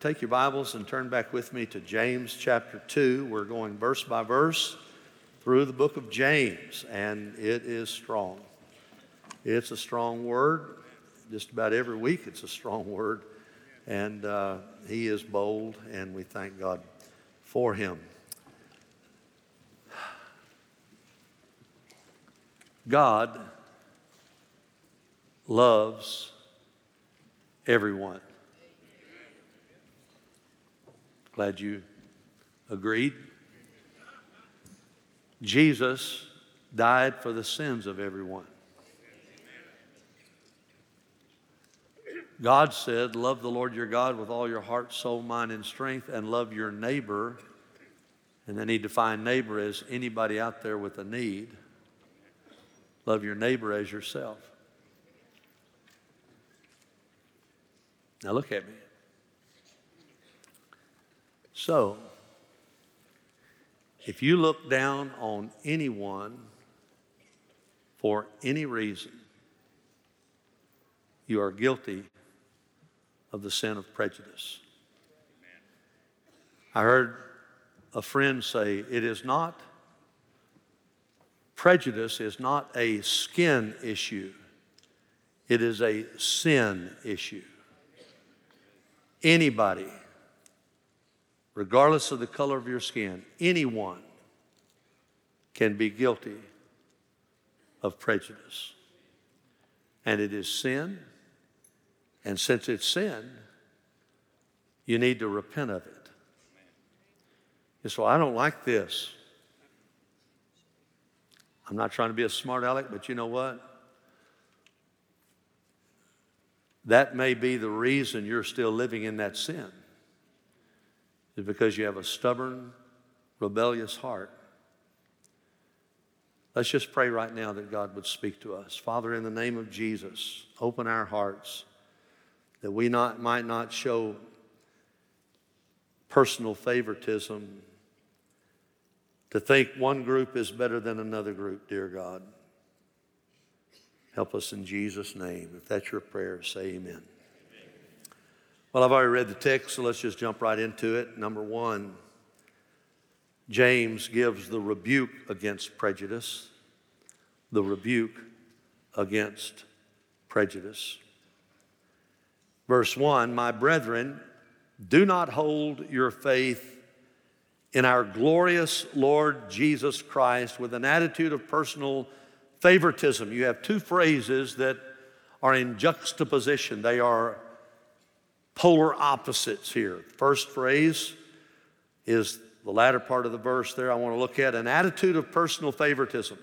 Take your Bibles and turn back with me to James chapter 2. We're going verse by verse through the book of James, and it is strong. It's a strong word. Just about every week, it's a strong word. And uh, he is bold, and we thank God for him. God loves everyone. Glad you agreed. Jesus died for the sins of everyone. God said, Love the Lord your God with all your heart, soul, mind, and strength, and love your neighbor. And then he defined neighbor as anybody out there with a need. Love your neighbor as yourself. Now look at me. So, if you look down on anyone for any reason, you are guilty of the sin of prejudice. I heard a friend say, it is not, prejudice is not a skin issue, it is a sin issue. Anybody regardless of the color of your skin, anyone can be guilty of prejudice. And it is sin. And since it's sin, you need to repent of it. And so I don't like this. I'm not trying to be a smart aleck, but you know what? That may be the reason you're still living in that sin is because you have a stubborn, rebellious heart. Let's just pray right now that God would speak to us. Father, in the name of Jesus, open our hearts that we not, might not show personal favoritism to think one group is better than another group, dear God. Help us in Jesus' name. If that's your prayer, say amen. Well, I've already read the text, so let's just jump right into it. Number one, James gives the rebuke against prejudice. The rebuke against prejudice. Verse 1 My brethren, do not hold your faith in our glorious Lord Jesus Christ with an attitude of personal favoritism. You have two phrases that are in juxtaposition, they are polar opposites here. First phrase is the latter part of the verse there. I want to look at an attitude of personal favoritism.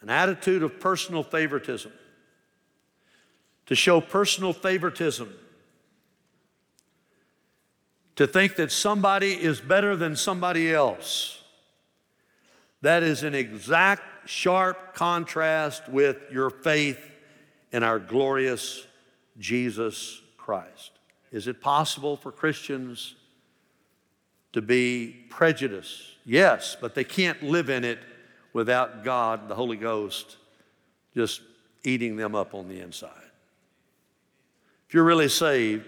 An attitude of personal favoritism. To show personal favoritism. To think that somebody is better than somebody else. That is an exact, sharp contrast with your faith in our glorious Jesus Christ. Is it possible for Christians to be prejudiced? Yes, but they can't live in it without God, the Holy Ghost, just eating them up on the inside. If you're really saved,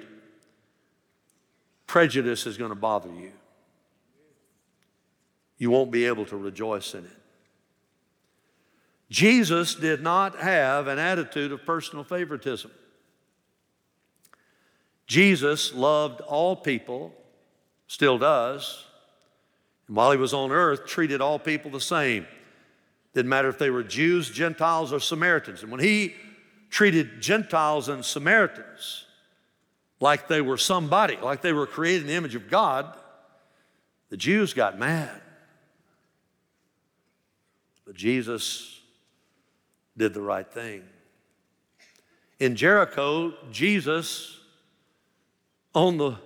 prejudice is going to bother you. You won't be able to rejoice in it. Jesus did not have an attitude of personal favoritism. Jesus loved all people, still does, and while he was on earth, treated all people the same. Didn't matter if they were Jews, Gentiles, or Samaritans. And when he treated Gentiles and Samaritans like they were somebody, like they were created in the image of God, the Jews got mad. But Jesus did the right thing. In Jericho, Jesus on the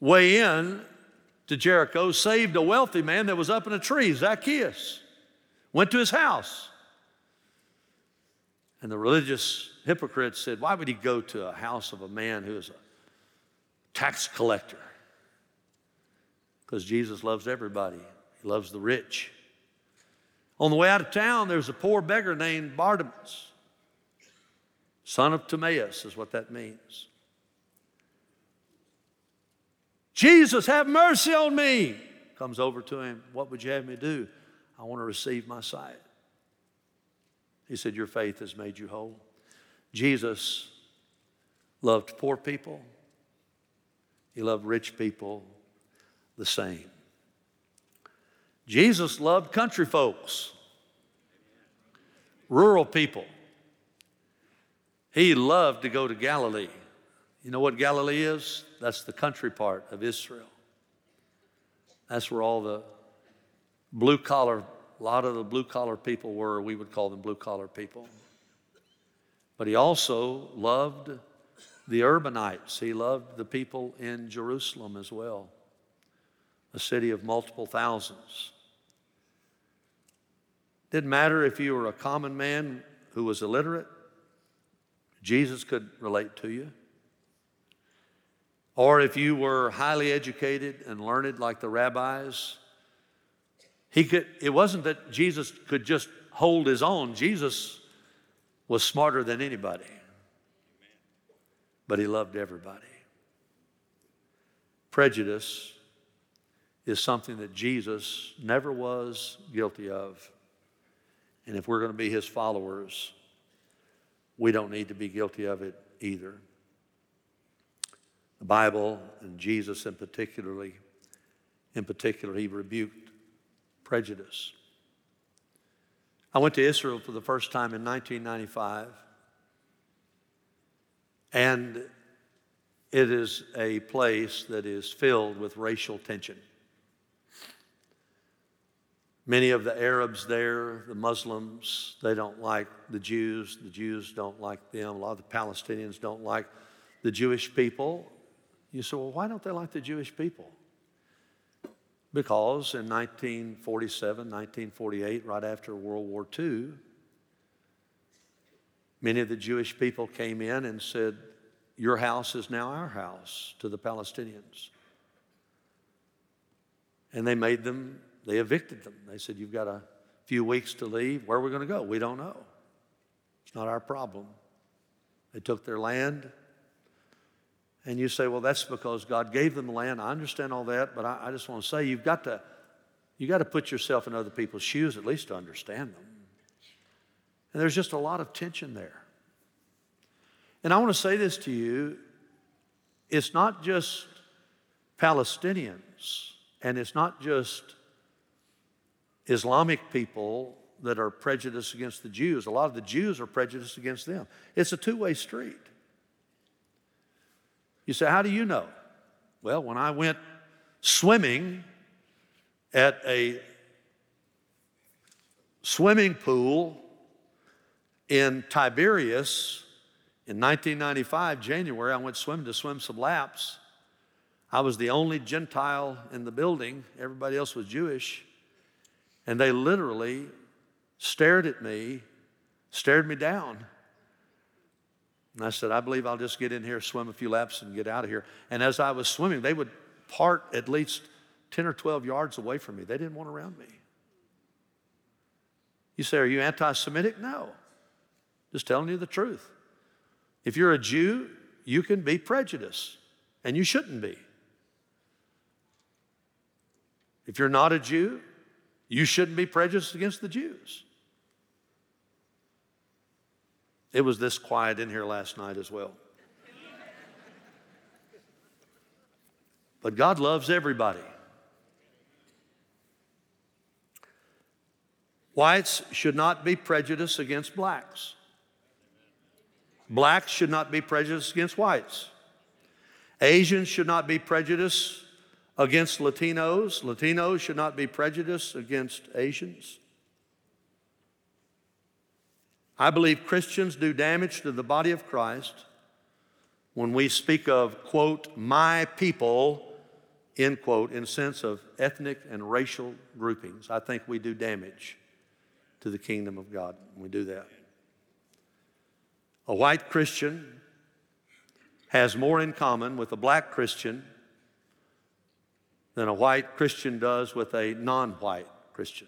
way in to Jericho saved a wealthy man that was up in a tree, Zacchaeus. Went to his house. And the religious hypocrites said, Why would he go to a house of a man who is a tax collector? Because Jesus loves everybody, he loves the rich. On the way out of town, there's a poor beggar named Bartimaeus, son of Timaeus, is what that means. Jesus, have mercy on me. Comes over to him, What would you have me do? I want to receive my sight. He said, Your faith has made you whole. Jesus loved poor people, he loved rich people the same. Jesus loved country folks, rural people. He loved to go to Galilee. You know what Galilee is? That's the country part of Israel. That's where all the blue collar, a lot of the blue collar people were. We would call them blue collar people. But he also loved the urbanites. He loved the people in Jerusalem as well, a city of multiple thousands. Didn't matter if you were a common man who was illiterate, Jesus could relate to you. Or if you were highly educated and learned like the rabbis, he could, it wasn't that Jesus could just hold his own. Jesus was smarter than anybody, but he loved everybody. Prejudice is something that Jesus never was guilty of. And if we're going to be his followers, we don't need to be guilty of it either. The Bible and Jesus in particularly, in particular, he rebuked prejudice. I went to Israel for the first time in 1995, and it is a place that is filled with racial tension. Many of the Arabs there, the Muslims, they don't like the Jews. The Jews don't like them. A lot of the Palestinians don't like the Jewish people. You say, well, why don't they like the Jewish people? Because in 1947, 1948, right after World War II, many of the Jewish people came in and said, Your house is now our house to the Palestinians. And they made them, they evicted them. They said, You've got a few weeks to leave. Where are we going to go? We don't know. It's not our problem. They took their land, and you say, well, that's because God gave them the land. I understand all that, but I, I just want to say you've got to, you got to put yourself in other people's shoes at least to understand them. And there's just a lot of tension there. And I want to say this to you it's not just Palestinians, and it's not just Islamic people that are prejudiced against the Jews. A lot of the Jews are prejudiced against them. It's a two way street. You say, How do you know? Well, when I went swimming at a swimming pool in Tiberias in 1995, January, I went swimming to swim some laps. I was the only Gentile in the building, everybody else was Jewish. And they literally stared at me, stared me down. And I said, I believe I'll just get in here, swim a few laps, and get out of here. And as I was swimming, they would part at least 10 or 12 yards away from me. They didn't want around me. You say, Are you anti Semitic? No. Just telling you the truth. If you're a Jew, you can be prejudiced, and you shouldn't be. If you're not a Jew, you shouldn't be prejudiced against the Jews. It was this quiet in here last night as well. But God loves everybody. Whites should not be prejudiced against blacks. Blacks should not be prejudiced against whites. Asians should not be prejudiced against Latinos. Latinos should not be prejudiced against Asians. I believe Christians do damage to the body of Christ when we speak of, quote, my people, end quote, in sense of ethnic and racial groupings. I think we do damage to the kingdom of God when we do that. A white Christian has more in common with a black Christian than a white Christian does with a non white Christian.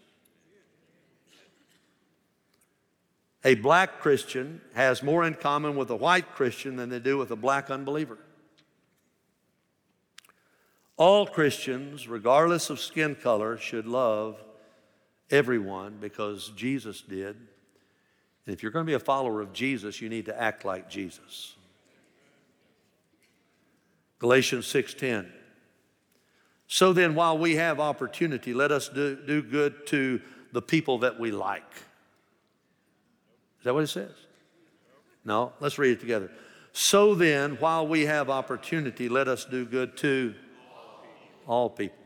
A black Christian has more in common with a white Christian than they do with a black unbeliever. All Christians, regardless of skin color, should love everyone because Jesus did. And if you're going to be a follower of Jesus, you need to act like Jesus. Galatians 6:10. So then while we have opportunity, let us do, do good to the people that we like. Is that what it says? No, let's read it together. So then, while we have opportunity, let us do good to all people.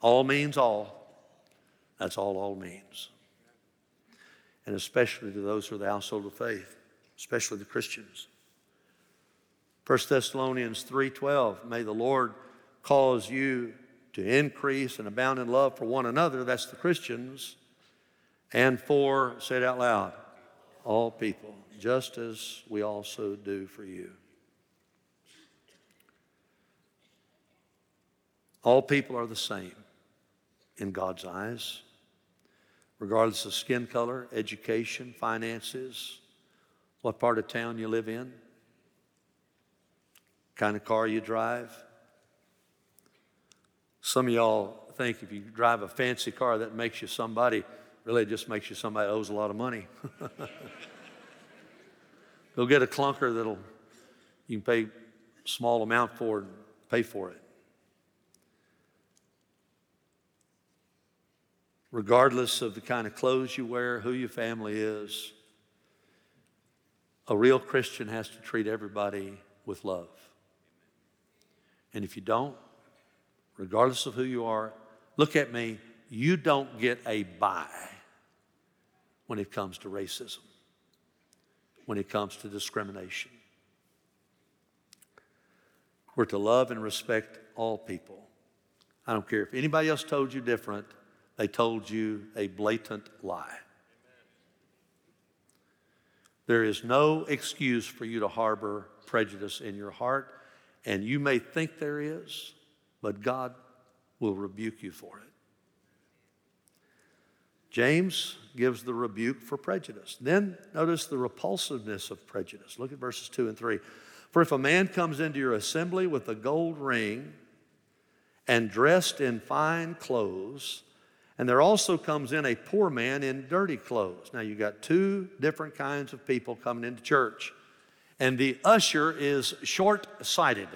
All means all. That's all all means. And especially to those who are the household of faith, especially the Christians. 1 Thessalonians 3:12 May the Lord cause you to increase and abound in love for one another that's the Christians and for say it out loud all people just as we also do for you. All people are the same in God's eyes, regardless of skin color, education, finances, what part of town you live in, kind of car you drive. Some of y'all think if you drive a fancy car, that makes you somebody. Really, it just makes you somebody that owes a lot of money. Go get a clunker that'll you can pay small amount for and pay for it. Regardless of the kind of clothes you wear, who your family is, a real Christian has to treat everybody with love. And if you don't, regardless of who you are, look at me, you don't get a bye when it comes to racism when it comes to discrimination. We're to love and respect all people. I don't care if anybody else told you different, they told you a blatant lie. There is no excuse for you to harbor prejudice in your heart, and you may think there is, but God will rebuke you for it. James gives the rebuke for prejudice. Then notice the repulsiveness of prejudice. Look at verses 2 and 3. For if a man comes into your assembly with a gold ring and dressed in fine clothes, and there also comes in a poor man in dirty clothes. Now you got two different kinds of people coming into church. And the usher is short sighted.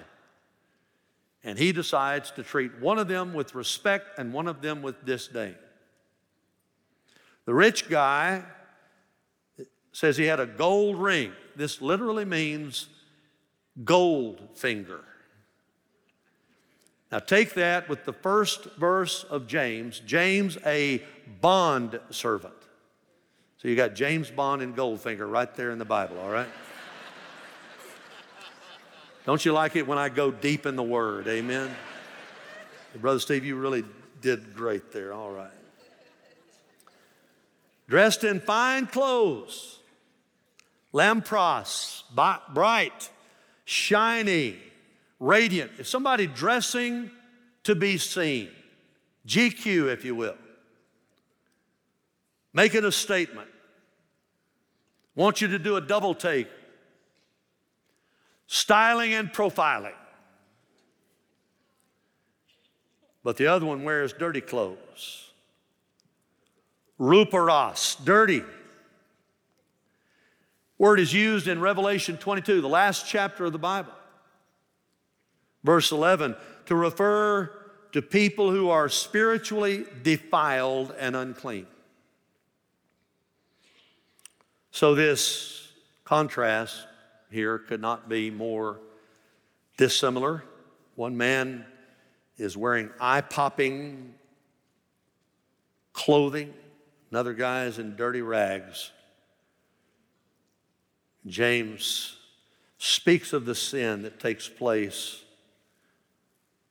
And he decides to treat one of them with respect and one of them with disdain. The rich guy says he had a gold ring. This literally means gold finger. Now take that with the first verse of James, James, a bond servant. So you got James Bond and Goldfinger right there in the Bible, all right? Don't you like it when I go deep in the Word? Amen. Brother Steve, you really did great there. All right dressed in fine clothes, lampros, bright, shiny, radiant. If somebody dressing to be seen, GQ, if you will, making a statement, want you to do a double take, styling and profiling. But the other one wears dirty clothes ruporos, dirty. Word is used in Revelation 22, the last chapter of the Bible. Verse 11, to refer to people who are spiritually defiled and unclean. So, this contrast here could not be more dissimilar. One man is wearing eye popping clothing, Another guy is in dirty rags. James speaks of the sin that takes place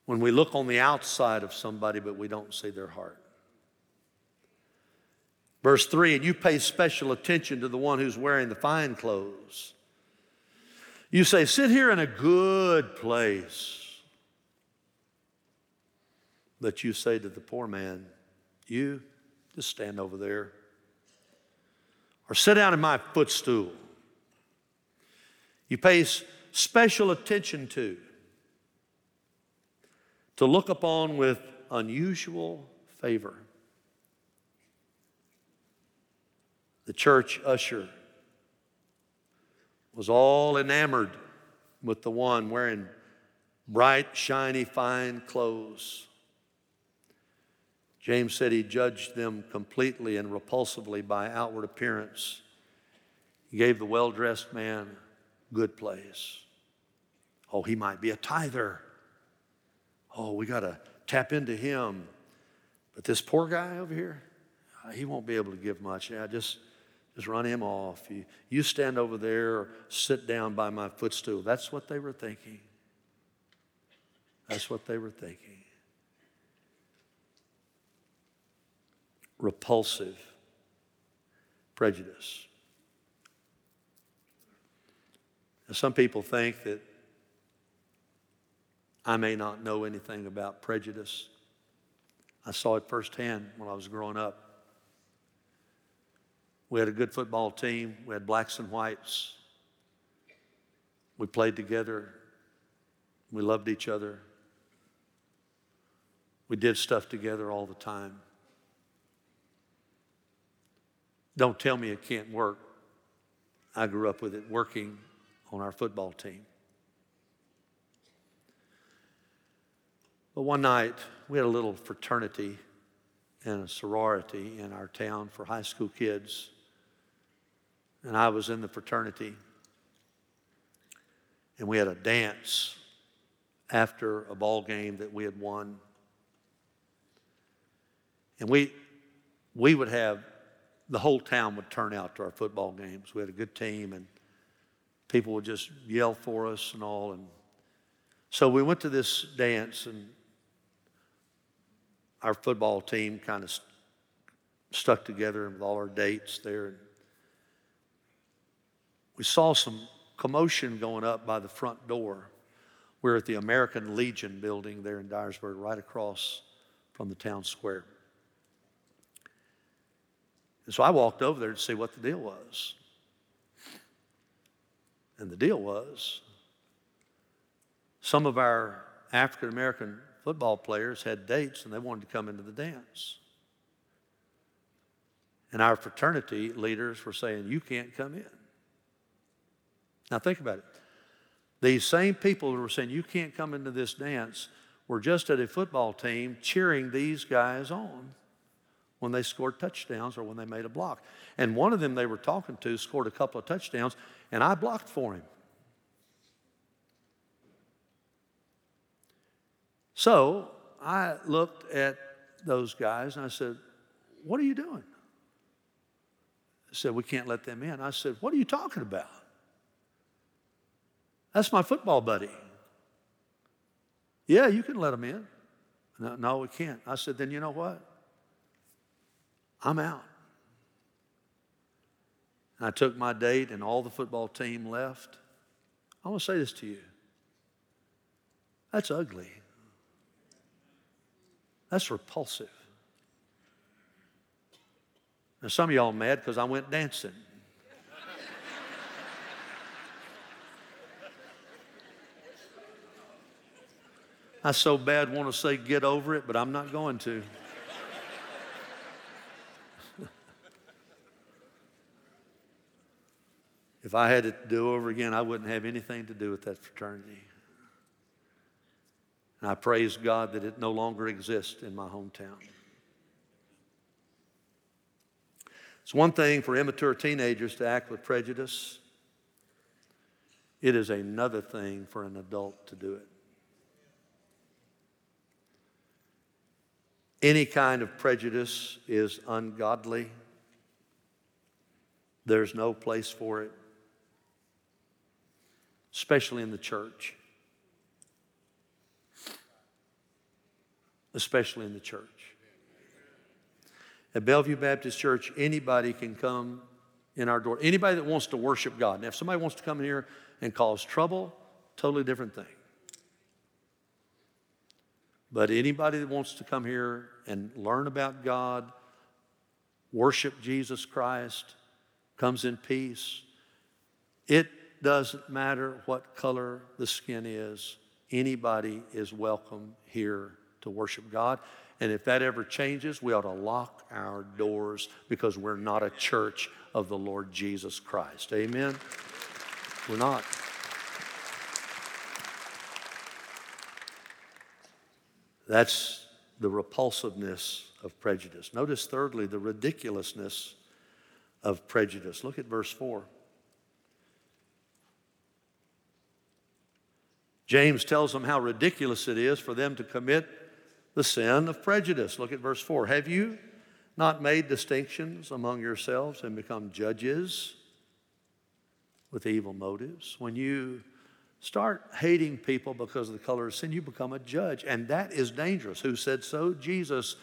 when we look on the outside of somebody but we don't see their heart. Verse 3 and you pay special attention to the one who's wearing the fine clothes. You say, Sit here in a good place. But you say to the poor man, You just stand over there. Or sit down in my footstool. You pay special attention to. to look upon with unusual favor. The church usher was all enamored with the one wearing bright, shiny, fine clothes. James said he judged them completely and repulsively by outward appearance. He gave the well dressed man good place. Oh, he might be a tither. Oh, we got to tap into him. But this poor guy over here, uh, he won't be able to give much. Yeah, just, just run him off. You, you stand over there or sit down by my footstool. That's what they were thinking. That's what they were thinking. Repulsive prejudice. Now, some people think that I may not know anything about prejudice. I saw it firsthand when I was growing up. We had a good football team, we had blacks and whites. We played together, we loved each other. We did stuff together all the time. Don't tell me it can't work. I grew up with it working on our football team. But one night, we had a little fraternity and a sorority in our town for high school kids. And I was in the fraternity. And we had a dance after a ball game that we had won. And we, we would have, the whole town would turn out to our football games. We had a good team, and people would just yell for us and all. And so we went to this dance, and our football team kind of st- stuck together with all our dates there. And we saw some commotion going up by the front door. We're at the American Legion building there in Dyersburg, right across from the town square. And so I walked over there to see what the deal was. And the deal was some of our African American football players had dates and they wanted to come into the dance. And our fraternity leaders were saying, You can't come in. Now think about it. These same people who were saying, You can't come into this dance, were just at a football team cheering these guys on when they scored touchdowns or when they made a block. And one of them they were talking to scored a couple of touchdowns, and I blocked for him. So I looked at those guys and I said, What are you doing? They said, We can't let them in. I said, What are you talking about? That's my football buddy. Yeah, you can let them in. No, no, we can't. I said, Then you know what? I'm out. I took my date, and all the football team left. I want to say this to you that's ugly. That's repulsive. Now, some of y'all mad because I went dancing. I so bad want to say get over it, but I'm not going to. If I had to do over again, I wouldn't have anything to do with that fraternity. And I praise God that it no longer exists in my hometown. It's one thing for immature teenagers to act with prejudice, it is another thing for an adult to do it. Any kind of prejudice is ungodly. There's no place for it, especially in the church. especially in the church. At Bellevue Baptist Church, anybody can come in our door. Anybody that wants to worship God. Now, if somebody wants to come in here and cause trouble, totally different thing. But anybody that wants to come here and learn about God, worship Jesus Christ, comes in peace, it doesn't matter what color the skin is, Anybody is welcome here to worship God. And if that ever changes, we ought to lock our doors because we're not a church of the Lord Jesus Christ. Amen? We're not. That's the repulsiveness of prejudice. Notice, thirdly, the ridiculousness of prejudice. Look at verse 4. James tells them how ridiculous it is for them to commit the sin of prejudice. Look at verse 4. Have you not made distinctions among yourselves and become judges with evil motives? When you start hating people because of the color of sin, you become a judge. And that is dangerous. Who said so? Jesus.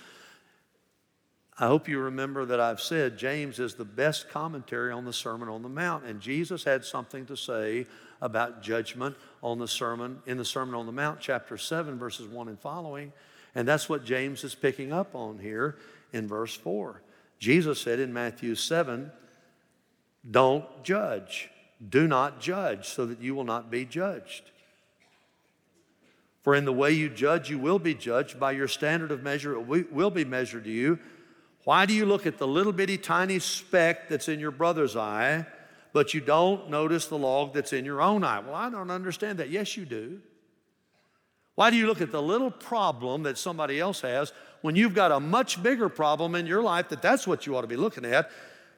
I hope you remember that I've said James is the best commentary on the Sermon on the Mount. And Jesus had something to say about judgment on the sermon in the Sermon on the Mount, chapter 7, verses 1 and following. And that's what James is picking up on here in verse 4. Jesus said in Matthew 7, Don't judge. Do not judge, so that you will not be judged. For in the way you judge, you will be judged. By your standard of measure, it will be measured to you. Why do you look at the little bitty tiny speck that's in your brother's eye? but you don't notice the log that's in your own eye. Well, I don't understand that. Yes, you do. Why do you look at the little problem that somebody else has when you've got a much bigger problem in your life that that's what you ought to be looking at?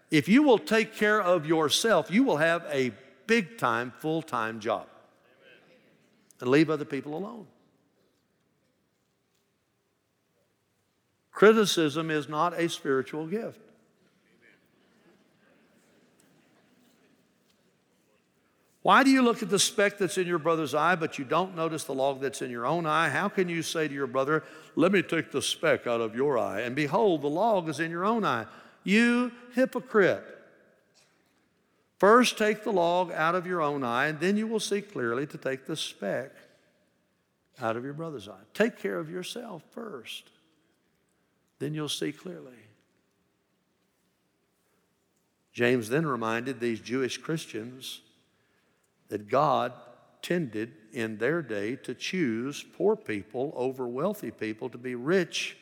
If you will take care of yourself, you will have a big time, full time job and leave other people alone. Criticism is not a spiritual gift. Why do you look at the speck that's in your brother's eye, but you don't notice the log that's in your own eye? How can you say to your brother, Let me take the speck out of your eye, and behold, the log is in your own eye? You hypocrite. First, take the log out of your own eye, and then you will see clearly to take the speck out of your brother's eye. Take care of yourself first, then you'll see clearly. James then reminded these Jewish Christians that God tended in their day to choose poor people over wealthy people to be rich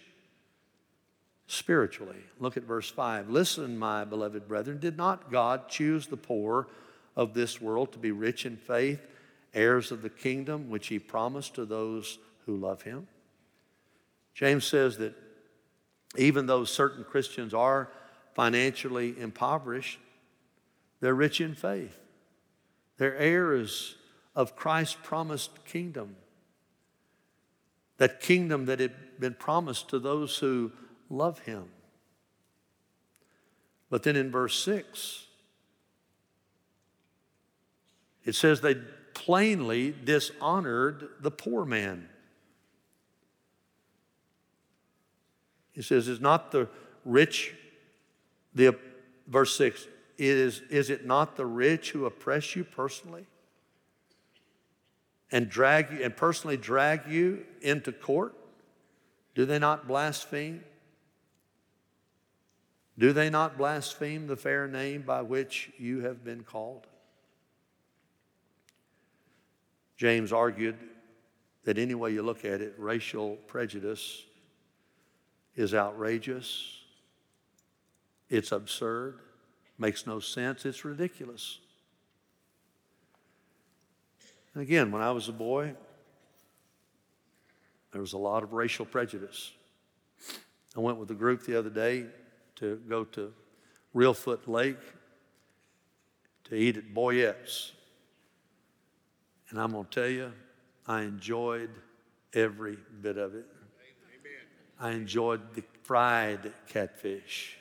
spiritually. Look at verse 5. Listen, my beloved brethren, did not God choose the poor of this world to be rich in faith, heirs of the kingdom which he promised to those who love him? James says that even though certain Christians are financially impoverished, they're rich in faith. They're heirs of Christ's promised kingdom. That kingdom that had been promised to those who love him. But then in verse 6, it says they plainly dishonored the poor man. He says, Is not the rich, the verse 6, is, is it not the rich who oppress you personally? And drag you and personally drag you into court? Do they not blaspheme? Do they not blaspheme the fair name by which you have been called? James argued that any way you look at it, racial prejudice is outrageous, it's absurd, Makes no sense. It's ridiculous. And again, when I was a boy, there was a lot of racial prejudice. I went with a group the other day to go to Reelfoot Lake to eat at Boyette's. And I'm going to tell you, I enjoyed every bit of it. I enjoyed the fried catfish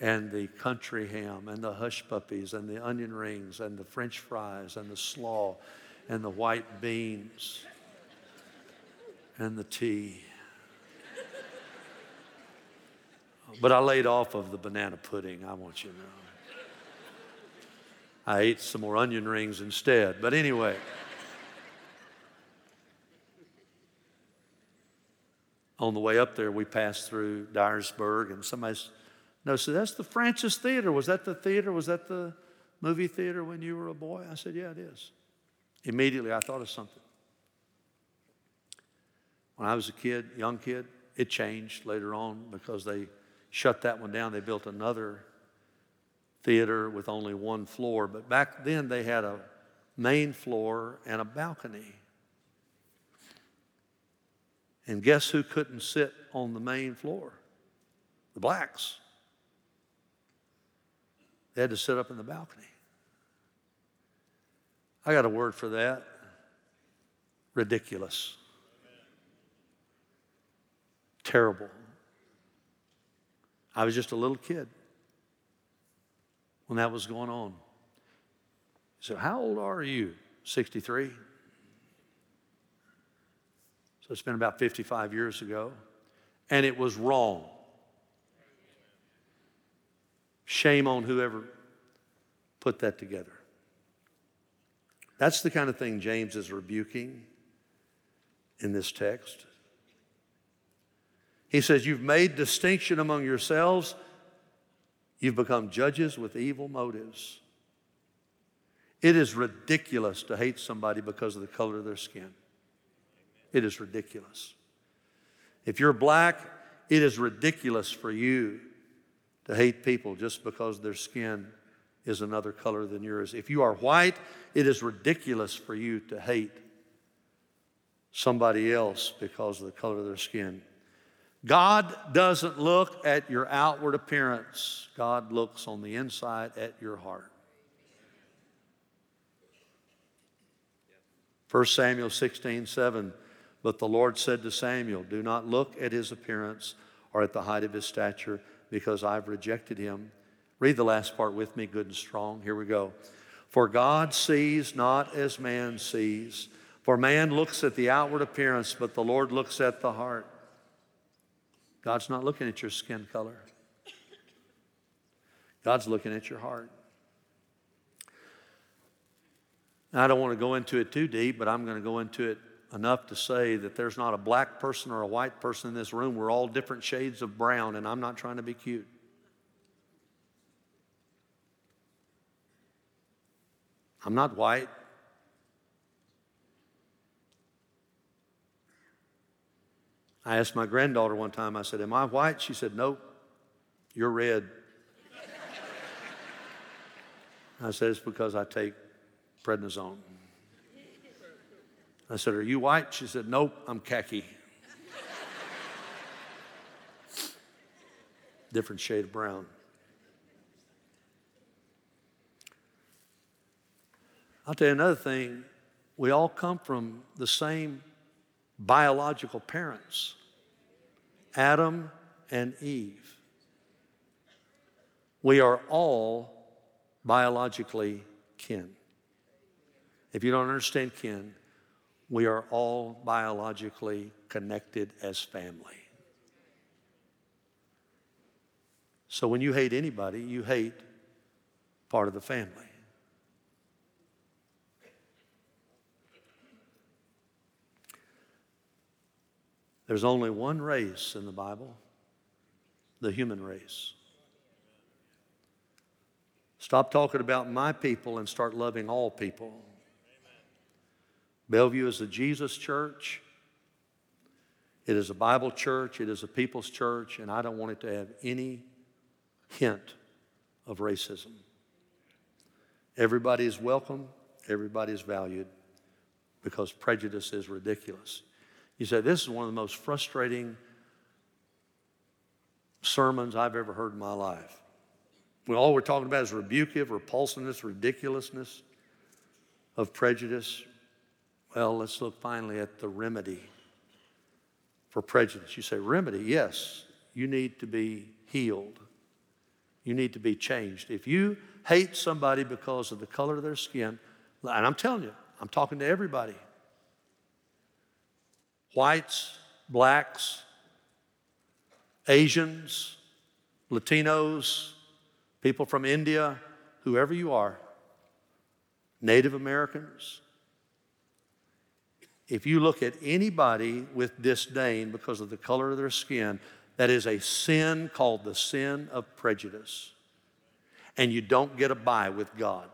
and the country ham and the hush puppies and the onion rings and the french fries and the slaw and the white beans and the tea. But I laid off of the banana pudding, I want you to know. I ate some more onion rings instead. But anyway. On the way up there, we passed through Dyersburg, and somebody no, so that's the Francis Theater. Was that the theater? Was that the movie theater when you were a boy? I said, Yeah, it is. Immediately I thought of something. when I was a kid, young kid. It changed later on because they shut that one down. They built another theater with only one floor. But back then, they had a main floor and a balcony. And guess who couldn't sit on the main floor? The blacks. They had to sit up in the balcony. I got a word for that ridiculous. Terrible. I was just a little kid when that was going on. So, how old are you? 63? So, it's been about 55 years ago. And it was wrong. Shame on whoever put that together. That's the kind of thing James is rebuking in this text. He says, You've made distinction among yourselves, you've become judges with evil motives. It is ridiculous to hate somebody because of the color of their skin. It is ridiculous. If you're black, it is ridiculous for you to hate people just because their skin is another color than yours. If you are white, it is ridiculous for you to hate somebody else because of the color of their skin. God doesn't look at your outward appearance, God looks on the inside at your heart. 1 Samuel 16, 7. But the Lord said to Samuel, Do not look at his appearance or at the height of his stature, because I've rejected him. Read the last part with me, good and strong. Here we go. For God sees not as man sees. For man looks at the outward appearance, but the Lord looks at the heart. God's not looking at your skin color, God's looking at your heart. I don't want to go into it too deep, but I'm going to go into it enough to say that there's not a black person or a white person in this room. We're all different shades of brown, and I'm not trying to be cute. I'm not white. I asked my granddaughter one time, I said, Am I white? She said, Nope, you're red. I said, It's because I take prednisone. I said, Are you white? She said, Nope, I'm khaki. Different shade of brown. I'll tell you another thing. We all come from the same biological parents Adam and Eve. We are all biologically kin. If you don't understand kin, we are all biologically connected as family. So when you hate anybody, you hate part of the family. There's only one race in the Bible the human race. Stop talking about my people and start loving all people. Bellevue is a Jesus church. It is a Bible church. It is a people's church, and I don't want it to have any hint of racism. Everybody is welcome, everybody is valued because prejudice is ridiculous. You say, This is one of the most frustrating sermons I've ever heard in my life. Well, all we're talking about is rebukive, repulsiveness, ridiculousness of prejudice. Well, let's look finally at the remedy for prejudice. You say, remedy? Yes, you need to be healed. You need to be changed. If you hate somebody because of the color of their skin, and I'm telling you, I'm talking to everybody whites, blacks, Asians, Latinos, people from India, whoever you are, Native Americans, if you look at anybody with disdain because of the color of their skin, that is a sin called the sin of prejudice. And you don't get a bye with God.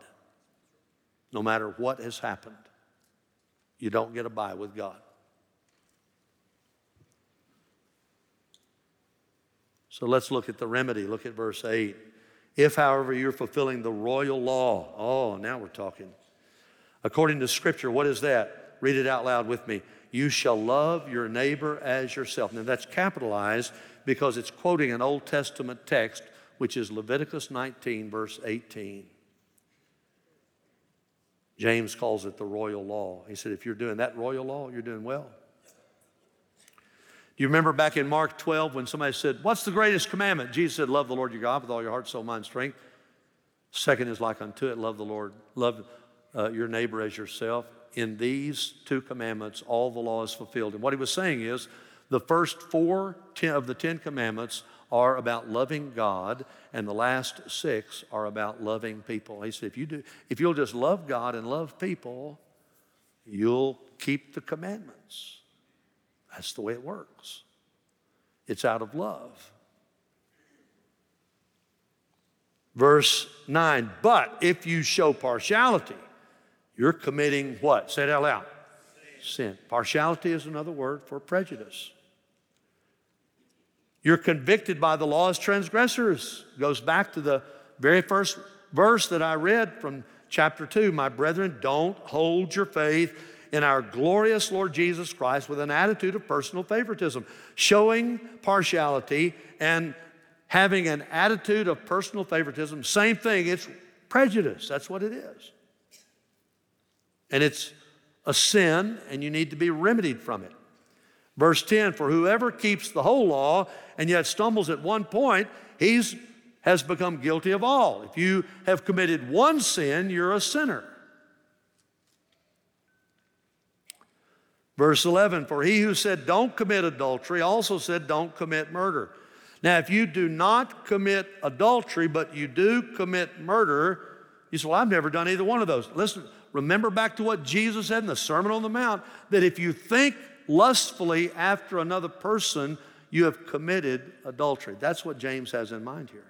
No matter what has happened, you don't get a bye with God. So let's look at the remedy. Look at verse 8. If, however, you're fulfilling the royal law, oh, now we're talking. According to Scripture, what is that? Read it out loud with me. You shall love your neighbor as yourself. Now that's capitalized because it's quoting an Old Testament text, which is Leviticus 19, verse 18. James calls it the royal law. He said, if you're doing that royal law, you're doing well. Do you remember back in Mark 12 when somebody said, What's the greatest commandment? Jesus said, Love the Lord your God with all your heart, soul, mind, strength. Second is like unto it, love the Lord, love uh, your neighbor as yourself. In these two commandments, all the law is fulfilled. And what he was saying is, the first four of the Ten Commandments are about loving God, and the last six are about loving people. He said, if you do, if you'll just love God and love people, you'll keep the commandments. That's the way it works. It's out of love. Verse 9, but if you show partiality, you're committing what? Say it out loud. Sin. Partiality is another word for prejudice. You're convicted by the law as transgressors. Goes back to the very first verse that I read from chapter 2. My brethren, don't hold your faith in our glorious Lord Jesus Christ with an attitude of personal favoritism, showing partiality and having an attitude of personal favoritism. Same thing, it's prejudice. That's what it is. And it's a sin, and you need to be remedied from it. Verse 10 For whoever keeps the whole law and yet stumbles at one point, he's has become guilty of all. If you have committed one sin, you're a sinner. Verse 11 For he who said, Don't commit adultery, also said, Don't commit murder. Now, if you do not commit adultery, but you do commit murder, you say, Well, I've never done either one of those. Listen, remember back to what Jesus said in the Sermon on the Mount that if you think lustfully after another person, you have committed adultery. That's what James has in mind here.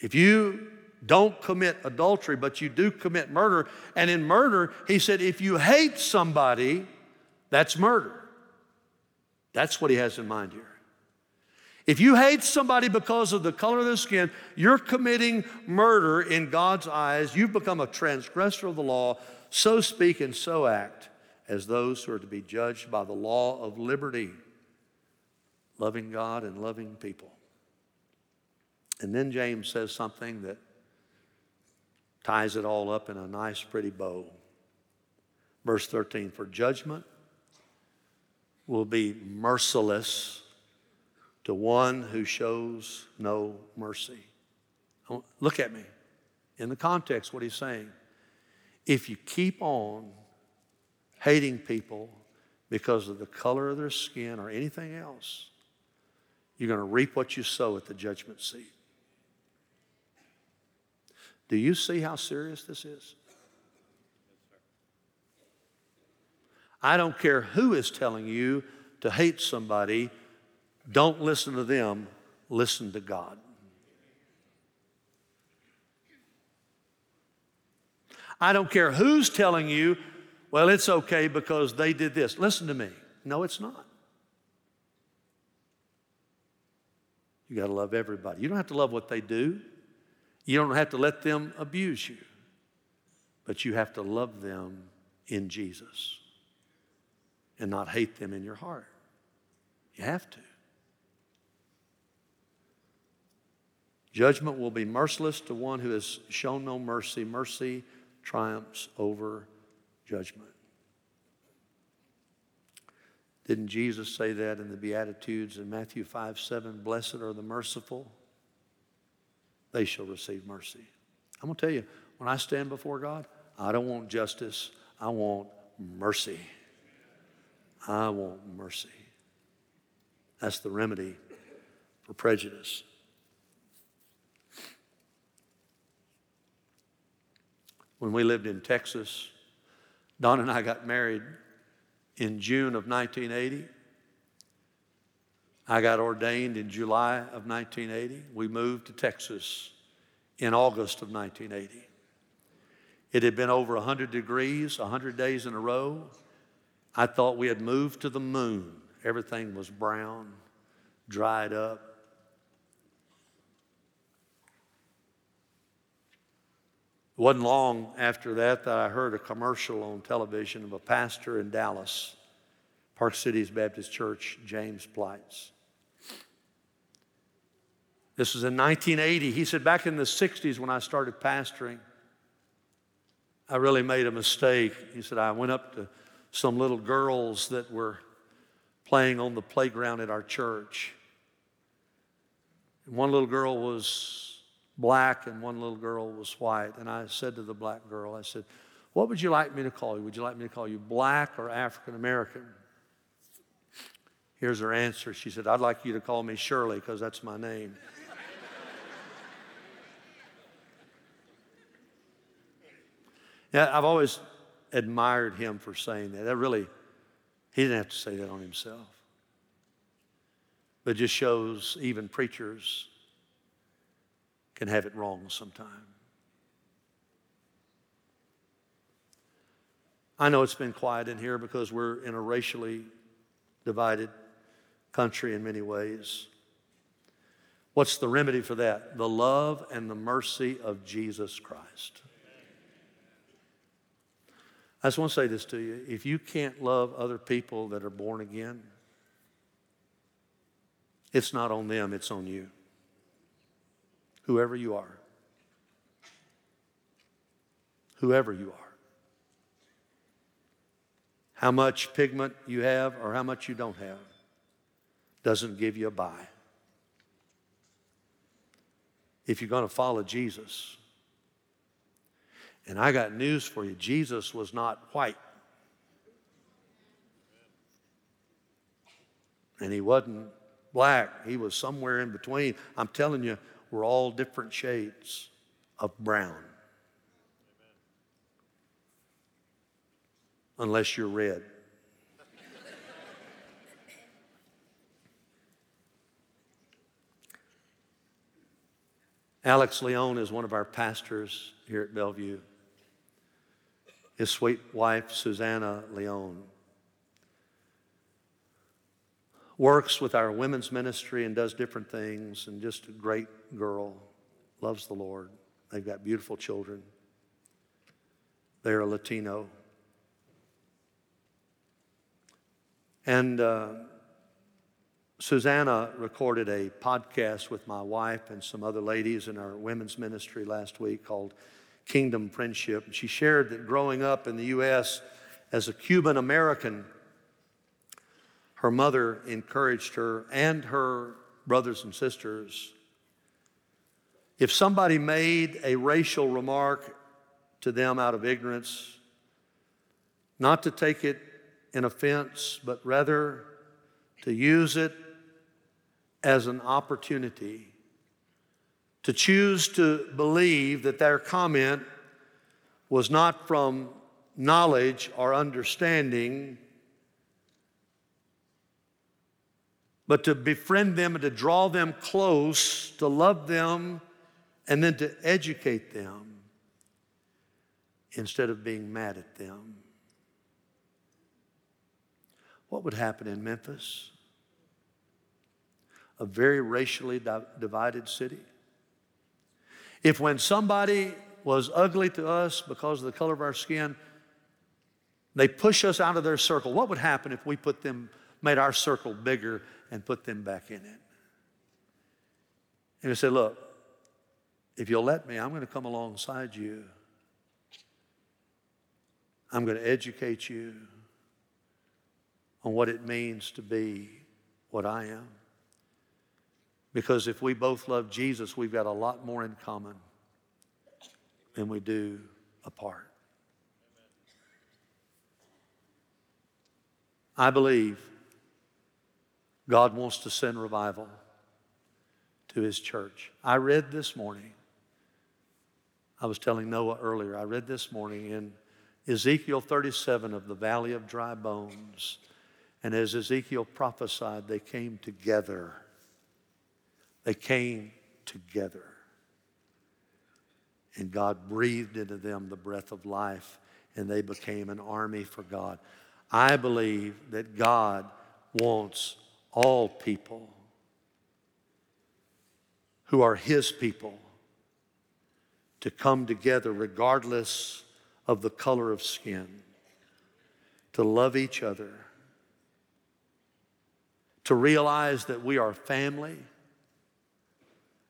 If you don't commit adultery, but you do commit murder. And in murder, he said, if you hate somebody, that's murder. That's what he has in mind here. If you hate somebody because of the color of their skin, you're committing murder in God's eyes. You've become a transgressor of the law. So speak and so act as those who are to be judged by the law of liberty, loving God and loving people. And then James says something that ties it all up in a nice, pretty bow. Verse 13 For judgment will be merciless to one who shows no mercy. Look at me. In the context, what he's saying. If you keep on hating people because of the color of their skin or anything else, you're going to reap what you sow at the judgment seat. Do you see how serious this is? I don't care who is telling you to hate somebody, don't listen to them, listen to God. I don't care who's telling you, well, it's okay because they did this. Listen to me. No, it's not. You got to love everybody. You don't have to love what they do. You don't have to let them abuse you, but you have to love them in Jesus and not hate them in your heart. You have to. Judgment will be merciless to one who has shown no mercy. Mercy triumphs over judgment. Didn't Jesus say that in the Beatitudes in Matthew 5 7? Blessed are the merciful they shall receive mercy. I'm going to tell you, when I stand before God, I don't want justice, I want mercy. I want mercy. That's the remedy for prejudice. When we lived in Texas, Don and I got married in June of 1980. I got ordained in July of 1980. We moved to Texas in August of 1980. It had been over 100 degrees, 100 days in a row. I thought we had moved to the moon. everything was brown, dried up. It wasn't long after that that I heard a commercial on television of a pastor in Dallas, Park Cities Baptist Church, James Pleitz. This was in 1980. He said, Back in the 60s when I started pastoring, I really made a mistake. He said, I went up to some little girls that were playing on the playground at our church. And one little girl was black and one little girl was white. And I said to the black girl, I said, What would you like me to call you? Would you like me to call you black or African American? Here's her answer. She said, I'd like you to call me Shirley because that's my name. yeah, I've always admired him for saying that. That really, he didn't have to say that on himself. But just shows even preachers can have it wrong sometime. I know it's been quiet in here because we're in a racially divided country in many ways. What's the remedy for that? The love and the mercy of Jesus Christ. I just want to say this to you. If you can't love other people that are born again, it's not on them, it's on you whoever you are. Whoever you are. How much pigment you have or how much you don't have doesn't give you a bye. If you're going to follow Jesus, and I got news for you Jesus was not white. And he wasn't black, he was somewhere in between. I'm telling you, we're all different shades of brown. Unless you're red. Alex Leone is one of our pastors here at Bellevue. His sweet wife, Susanna Leone, works with our women's ministry and does different things, and just a great girl, loves the Lord. They've got beautiful children. They're a Latino. And uh, Susanna recorded a podcast with my wife and some other ladies in our women's ministry last week called Kingdom Friendship. She shared that growing up in the U.S. as a Cuban American, her mother encouraged her and her brothers and sisters. If somebody made a racial remark to them out of ignorance, not to take it in offense, but rather to use it as an opportunity to choose to believe that their comment was not from knowledge or understanding, but to befriend them and to draw them close, to love them, and then to educate them instead of being mad at them. What would happen in Memphis? A very racially divided city. If when somebody was ugly to us because of the color of our skin, they push us out of their circle, what would happen if we put them, made our circle bigger and put them back in it. And he said, Look, if you'll let me, I'm going to come alongside you. I'm going to educate you on what it means to be what I am. Because if we both love Jesus, we've got a lot more in common than we do apart. I believe God wants to send revival to his church. I read this morning, I was telling Noah earlier, I read this morning in Ezekiel 37 of the valley of dry bones. And as Ezekiel prophesied, they came together. They came together. And God breathed into them the breath of life, and they became an army for God. I believe that God wants all people who are His people to come together regardless of the color of skin, to love each other, to realize that we are family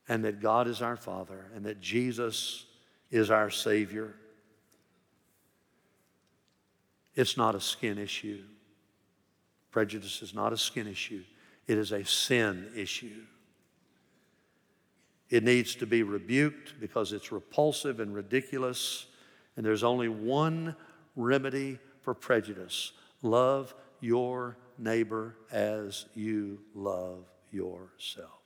and that God is our Father and that Jesus is our Savior. It's not a skin issue. Prejudice is not a skin issue, it is a sin issue. It needs to be rebuked because it's repulsive and ridiculous. And there's only one remedy for prejudice love your neighbor as you love yourself.